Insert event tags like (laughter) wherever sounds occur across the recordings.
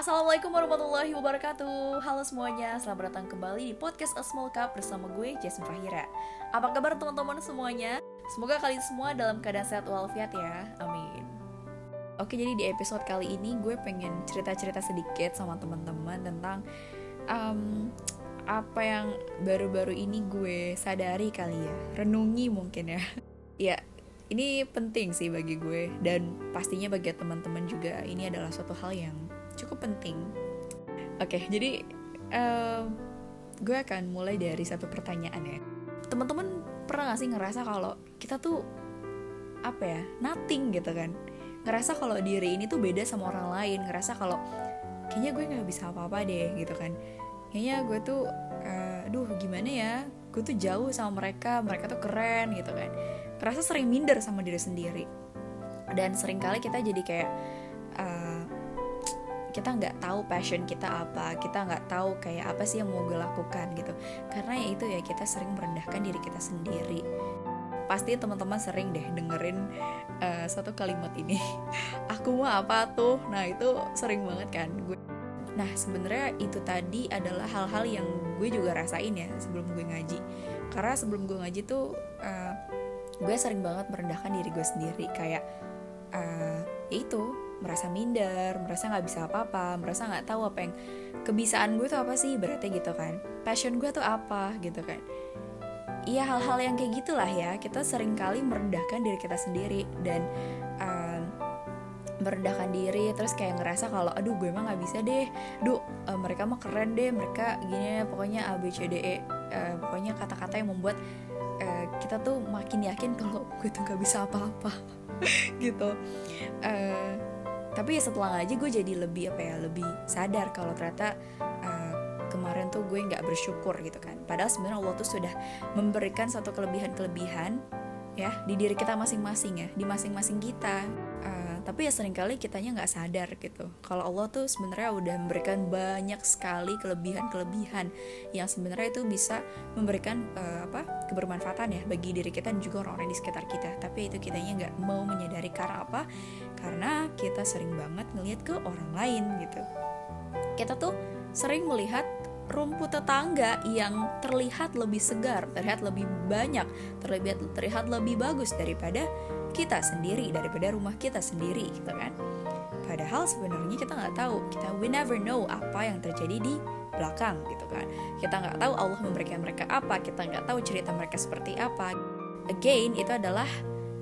Assalamualaikum warahmatullahi wabarakatuh. Halo semuanya, selamat datang kembali di podcast A Small Cup bersama gue, Jason Fahira. Apa kabar teman-teman semuanya? Semoga kalian semua dalam keadaan sehat walafiat ya, amin. Oke, jadi di episode kali ini gue pengen cerita-cerita sedikit sama teman-teman tentang um, Apa yang baru-baru ini gue sadari kali ya, renungi mungkin ya. (laughs) Ya, ini penting sih bagi gue. Dan pastinya bagi teman-teman juga. Ini adalah suatu hal yang cukup penting. Oke, okay, jadi uh, gue akan mulai dari satu pertanyaan ya. Teman-teman pernah gak sih ngerasa kalau kita tuh apa ya, nothing gitu kan? Ngerasa kalau diri ini tuh beda sama orang lain, ngerasa kalau kayaknya gue nggak bisa apa-apa deh gitu kan. Kayaknya gue tuh, uh, aduh gimana ya? Gue tuh jauh sama mereka, mereka tuh keren gitu kan. Ngerasa sering minder sama diri sendiri. Dan sering kali kita jadi kayak uh, kita nggak tahu passion kita apa kita nggak tahu kayak apa sih yang mau gue lakukan gitu. Karena ya itu ya kita sering merendahkan diri kita sendiri. Pasti teman-teman sering deh dengerin uh, satu kalimat ini. (laughs) Aku mau apa tuh? Nah itu sering banget kan gue. Nah sebenarnya itu tadi adalah hal-hal yang gue juga rasain ya sebelum gue ngaji. Karena sebelum gue ngaji tuh uh, gue sering banget merendahkan diri gue sendiri. Kayak uh, itu merasa minder, merasa nggak bisa apa-apa, merasa nggak tahu apa yang kebisaan gue tuh apa sih berarti gitu kan, passion gue tuh apa gitu kan. Iya hal-hal yang kayak gitulah ya. Kita sering kali merendahkan diri kita sendiri dan um, merendahkan diri terus kayak ngerasa kalau aduh gue emang nggak bisa deh, duh uh, mereka mah keren deh mereka gini pokoknya a b c d e. Uh, pokoknya kata-kata yang membuat uh, kita tuh makin yakin kalau gue tuh nggak bisa apa-apa. (laughs) Gitu. Uh, tapi ya setelah ngaji gue jadi lebih apa ya lebih sadar kalau ternyata uh, kemarin tuh gue nggak bersyukur gitu kan. Padahal sebenarnya Allah tuh sudah memberikan satu kelebihan kelebihan ya di diri kita masing-masing ya di masing-masing kita tapi ya sering kali kitanya nggak sadar gitu. Kalau Allah tuh sebenarnya udah memberikan banyak sekali kelebihan-kelebihan yang sebenarnya itu bisa memberikan uh, apa kebermanfaatan ya bagi diri kita dan juga orang-orang di sekitar kita. Tapi itu kitanya nggak mau menyadari karena apa? Karena kita sering banget ngelihat ke orang lain gitu. Kita tuh sering melihat rumput tetangga yang terlihat lebih segar, terlihat lebih banyak, terlihat terlihat lebih bagus daripada kita sendiri, daripada rumah kita sendiri, gitu kan? Padahal sebenarnya kita nggak tahu, kita we never know apa yang terjadi di belakang, gitu kan? Kita nggak tahu Allah memberikan mereka apa, kita nggak tahu cerita mereka seperti apa. Again, itu adalah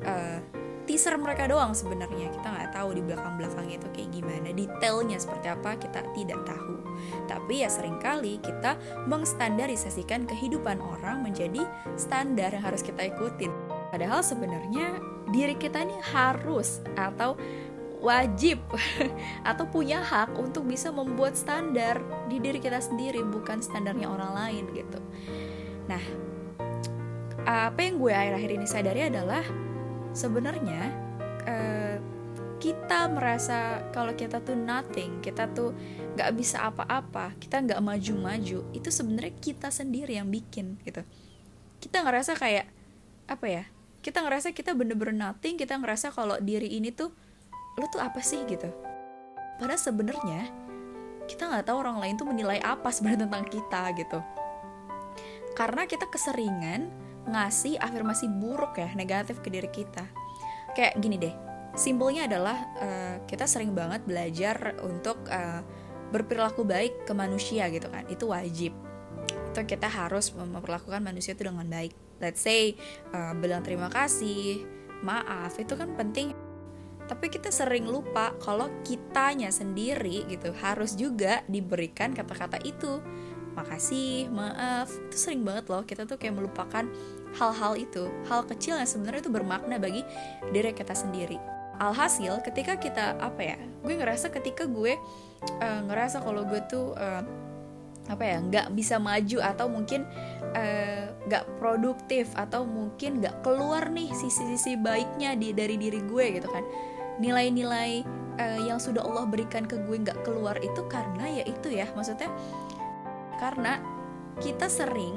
uh, teaser mereka doang sebenarnya. Kita nggak tahu di belakang belakangnya itu kayak gimana detailnya seperti apa kita tidak tahu. Tapi ya sering kali kita mengstandarisasikan kehidupan orang menjadi standar yang harus kita ikutin. Padahal sebenarnya diri kita ini harus atau wajib (laughs) atau punya hak untuk bisa membuat standar di diri kita sendiri bukan standarnya orang lain gitu. Nah apa yang gue akhir-akhir ini sadari adalah sebenarnya uh, kita merasa kalau kita tuh nothing, kita tuh nggak bisa apa-apa, kita nggak maju-maju, itu sebenarnya kita sendiri yang bikin gitu. Kita ngerasa kayak apa ya? Kita ngerasa kita bener-bener nothing, kita ngerasa kalau diri ini tuh lo tuh apa sih gitu. Padahal sebenarnya kita nggak tahu orang lain tuh menilai apa sebenarnya tentang kita gitu. Karena kita keseringan ngasih afirmasi buruk ya negatif ke diri kita. Kayak gini deh simpelnya adalah uh, kita sering banget belajar untuk uh, berperilaku baik ke manusia gitu kan itu wajib. Itu kita harus memperlakukan manusia itu dengan baik. Let's say uh, bilang terima kasih maaf itu kan penting. Tapi kita sering lupa kalau kitanya sendiri gitu harus juga diberikan kata-kata itu makasih maaf. Itu sering banget loh kita tuh kayak melupakan hal-hal itu. Hal kecil yang sebenarnya itu bermakna bagi diri kita sendiri. Alhasil ketika kita apa ya gue ngerasa ketika gue uh, ngerasa kalau gue tuh uh, apa ya nggak bisa maju atau mungkin nggak uh, produktif atau mungkin nggak keluar nih sisi-sisi baiknya di dari diri gue gitu kan. Nilai-nilai uh, yang sudah Allah berikan ke gue nggak keluar itu karena ya itu ya. Maksudnya karena kita sering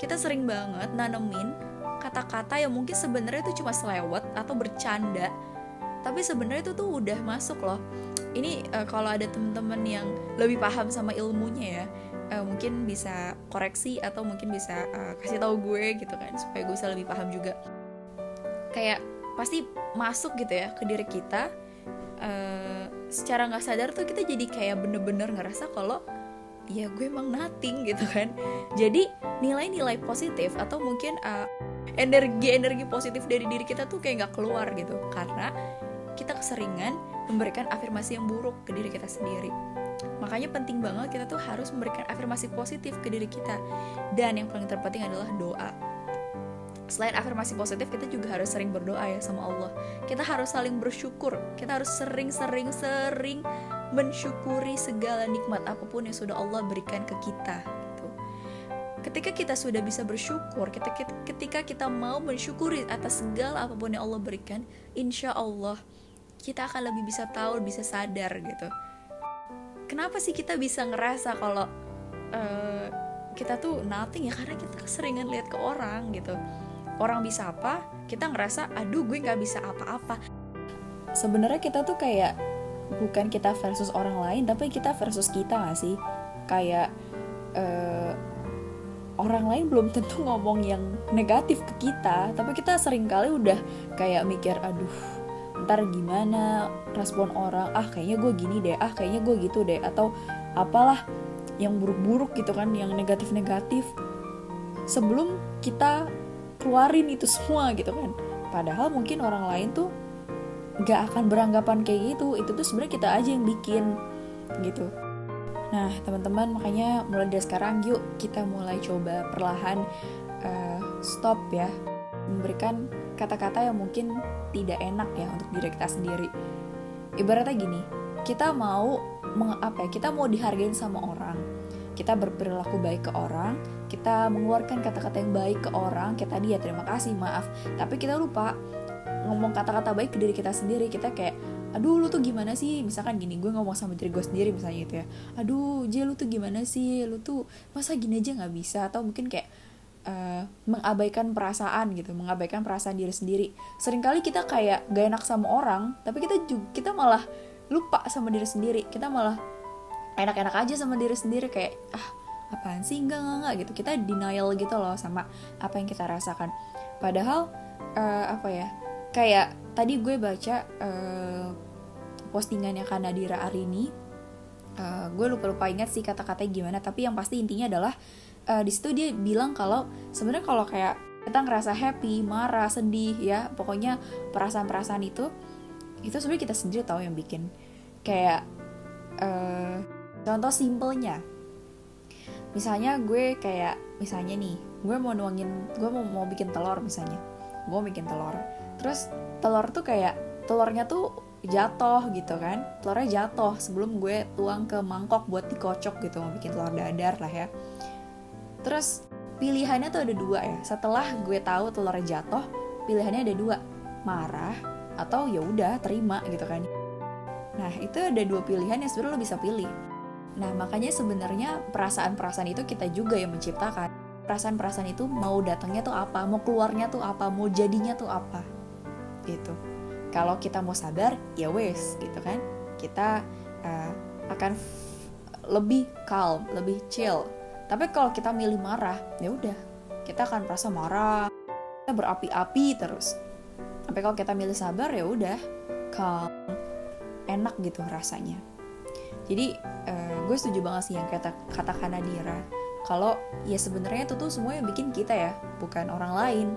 kita sering banget nanemin kata-kata yang mungkin sebenarnya itu cuma selewat atau bercanda. Tapi sebenarnya itu tuh udah masuk loh. Ini uh, kalau ada temen-temen yang lebih paham sama ilmunya ya uh, mungkin bisa koreksi atau mungkin bisa uh, kasih tahu gue gitu kan supaya gue bisa lebih paham juga. Kayak pasti masuk gitu ya ke diri kita uh, secara nggak sadar tuh kita jadi kayak bener-bener ngerasa kalau ya gue emang nothing gitu kan. Jadi nilai-nilai positif atau mungkin uh, energi-energi positif dari diri kita tuh kayak nggak keluar gitu. Karena kita keseringan memberikan afirmasi yang buruk ke diri kita sendiri. Makanya penting banget kita tuh harus memberikan afirmasi positif ke diri kita. Dan yang paling terpenting adalah doa. Selain afirmasi positif kita juga harus sering berdoa ya sama Allah. Kita harus saling bersyukur. Kita harus sering-sering sering mensyukuri segala nikmat apa pun yang sudah Allah berikan ke kita gitu. ketika kita sudah bisa bersyukur ketika ketika kita mau mensyukuri atas segala apa pun yang Allah berikan insya Allah kita akan lebih bisa tahu bisa sadar gitu. Kenapa sih kita bisa ngerasa kalau uh, kita tuh nothing ya? Karena kita keseringan lihat ke orang gitu. Orang bisa apa? Kita ngerasa aduh gue nggak bisa apa-apa. Sebenarnya kita tuh kayak bukan kita versus orang lain tapi kita versus kita gak sih? Kayak uh, orang lain belum tentu ngomong yang negatif ke kita tapi kita sering kali udah kayak mikir aduh ntar gimana respon orang? Ah kayaknya gue gini deh ah kayaknya gue gitu deh atau apalah yang buruk-buruk gitu kan yang negatif-negatif. Sebelum kita keluarin itu semua gitu kan. Padahal mungkin orang lain tuh nggak akan beranggapan kayak gitu. Itu tuh sebenarnya kita aja yang bikin gitu. Nah teman-teman makanya mulai dari sekarang yuk kita mulai coba perlahan uh, stop ya. Memberikan kata-kata yang mungkin tidak enak ya untuk diri kita sendiri. Ibaratnya gini kita mau mengapa ya kita mau dihargain sama orang. Kita berperilaku baik ke orang kita mengeluarkan kata-kata yang baik ke orang kayak tadi ya terima kasih maaf. Tapi kita lupa ngomong kata-kata baik ke diri kita sendiri. Kita kayak aduh lu tuh gimana sih? Misalkan gini gue ngomong sama diri gue sendiri misalnya gitu ya. Aduh J lu tuh gimana sih? Lu tuh masa gini aja nggak bisa? Atau mungkin kayak uh, mengabaikan perasaan gitu mengabaikan perasaan diri sendiri. Seringkali kita kayak gak enak sama orang tapi kita juga kita malah lupa sama diri sendiri. Kita malah enak-enak aja sama diri sendiri kayak ah apaan sih? Enggak enggak, enggak gitu. Kita denial gitu loh sama apa yang kita rasakan. Padahal uh, apa ya kayak tadi gue baca uh, postingannya Kanadira Arini. Uh, gue lupa lupa ingat sih kata-katanya gimana tapi yang pasti intinya adalah uh, di situ dia bilang kalau sebenarnya kalau kayak kita ngerasa happy marah sedih ya pokoknya perasaan-perasaan itu itu sebenarnya kita sendiri tahu yang bikin. Kayak uh, contoh simpelnya. Misalnya gue kayak misalnya nih gue mau nuangin gue mau mau bikin telur misalnya. Gue bikin telur terus telur tuh kayak telurnya tuh jatuh gitu kan. Telurnya jatuh sebelum gue tuang ke mangkok buat dikocok gitu mau bikin telur dadar lah ya. Terus pilihannya tuh ada dua ya. Setelah gue tahu telurnya jatuh pilihannya ada dua. Marah atau ya udah terima gitu kan. Nah itu ada dua pilihan yang sebenarnya lo bisa pilih. Nah, makanya sebenarnya perasaan-perasaan itu kita juga yang menciptakan. Perasaan-perasaan itu mau datangnya tuh apa, mau keluarnya tuh apa, mau jadinya tuh apa. Gitu. Kalau kita mau sabar, ya wes, gitu kan. Kita uh, akan lebih calm, lebih chill. Tapi kalau kita milih marah, ya udah, kita akan merasa marah, kita berapi-api terus. Tapi kalau kita milih sabar, ya udah, calm, enak gitu rasanya jadi uh, gue setuju banget sih yang kata katakan Nadira kalau ya sebenarnya itu tuh semua yang bikin kita ya bukan orang lain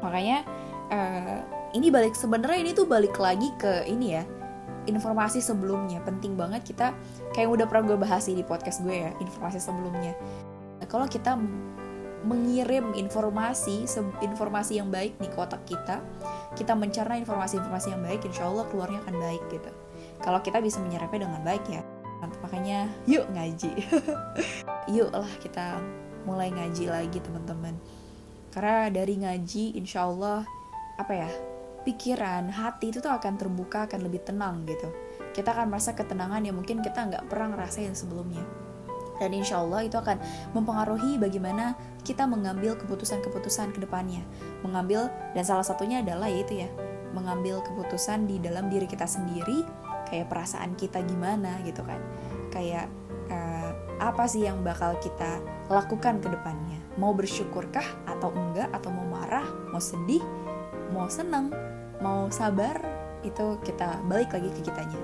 makanya uh, ini balik sebenarnya ini tuh balik lagi ke ini ya informasi sebelumnya. Penting banget kita kayak udah pernah gue bahas di podcast gue ya informasi sebelumnya. Kalau kita mengirim informasi informasi yang baik di kotak kita kita mencerna informasi-informasi yang baik insya Allah keluarnya akan baik gitu. Kalau kita bisa menyerapnya dengan baik ya makanya yuk ngaji. (laughs) Yuk lah kita mulai ngaji lagi teman-teman. Karena dari ngaji insya Allah apa ya pikiran hati itu tuh akan terbuka akan lebih tenang gitu. Kita akan merasa ketenangan yang mungkin kita nggak pernah ngerasain sebelumnya. Dan insya Allah itu akan mempengaruhi bagaimana kita mengambil keputusan-keputusan ke depannya. Mengambil dan salah satunya adalah yaitu ya mengambil keputusan di dalam diri kita sendiri kayak perasaan kita gimana gitu kan. Kayak uh, apa sih yang bakal kita lakukan ke depannya? Mau bersyukurkah atau enggak? Atau mau marah? Mau sedih mau seneng mau sabar itu kita balik lagi ke kitanya.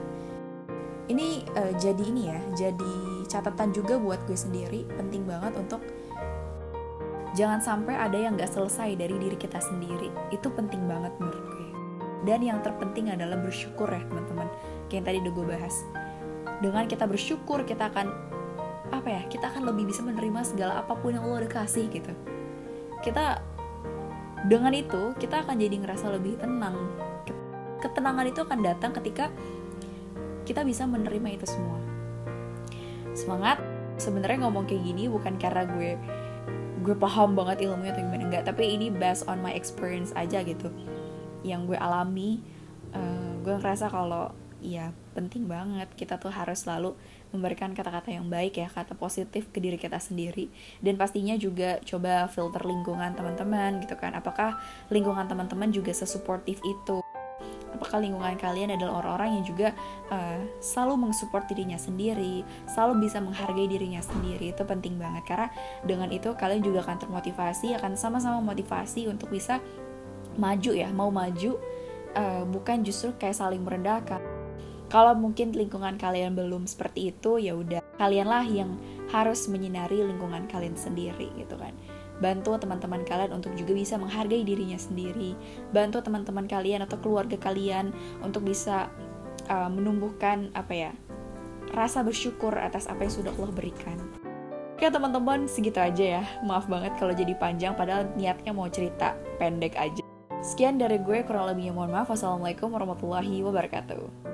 Ini uh, jadi ini ya jadi catatan juga buat gue sendiri penting banget untuk jangan sampai ada yang gak selesai dari diri kita sendiri. Itu penting banget menurut gue. Dan yang terpenting adalah bersyukur ya teman-teman kayak yang tadi udah gue bahas. Dengan kita bersyukur kita akan apa ya kita akan lebih bisa menerima segala apa pun yang Allah udah kasih gitu. Kita dengan itu kita akan jadi ngerasa lebih tenang. Ketenangan itu akan datang ketika kita bisa menerima itu semua. Semangat. Sebenarnya ngomong kayak gini bukan karena gue gue paham banget ilmunya atau gimana. Enggak tapi ini based on my experience aja gitu. Yang gue alami uh, gue ngerasa kalau ya penting banget. Kita tuh harus selalu memberikan kata-kata yang baik ya kata positif ke diri kita sendiri. Dan pastinya juga coba filter lingkungan teman-teman gitu kan. Apakah lingkungan teman-teman juga sesuportif itu? Apakah lingkungan kalian adalah orang-orang yang juga uh, selalu mensupport dirinya sendiri, selalu bisa menghargai dirinya sendiri. Itu penting banget. Karena dengan itu kalian juga akan termotivasi, akan sama-sama motivasi untuk bisa maju ya, mau maju uh, bukan justru kayak saling merendahkan. Kalau mungkin lingkungan kalian belum seperti itu, ya udah. Kalianlah yang harus menyinari lingkungan kalian sendiri gitu kan. Bantu teman-teman kalian untuk juga bisa menghargai dirinya sendiri. Bantu teman-teman kalian atau keluarga kalian untuk bisa uh, menumbuhkan apa ya rasa bersyukur atas apa yang sudah Allah berikan. Oke teman-teman segitu aja ya. Maaf banget kalau jadi panjang Padahal niatnya mau cerita pendek aja. Sekian dari gue kurang lebihnya mohon maaf. Wassalamualaikum warahmatullahi wabarakatuh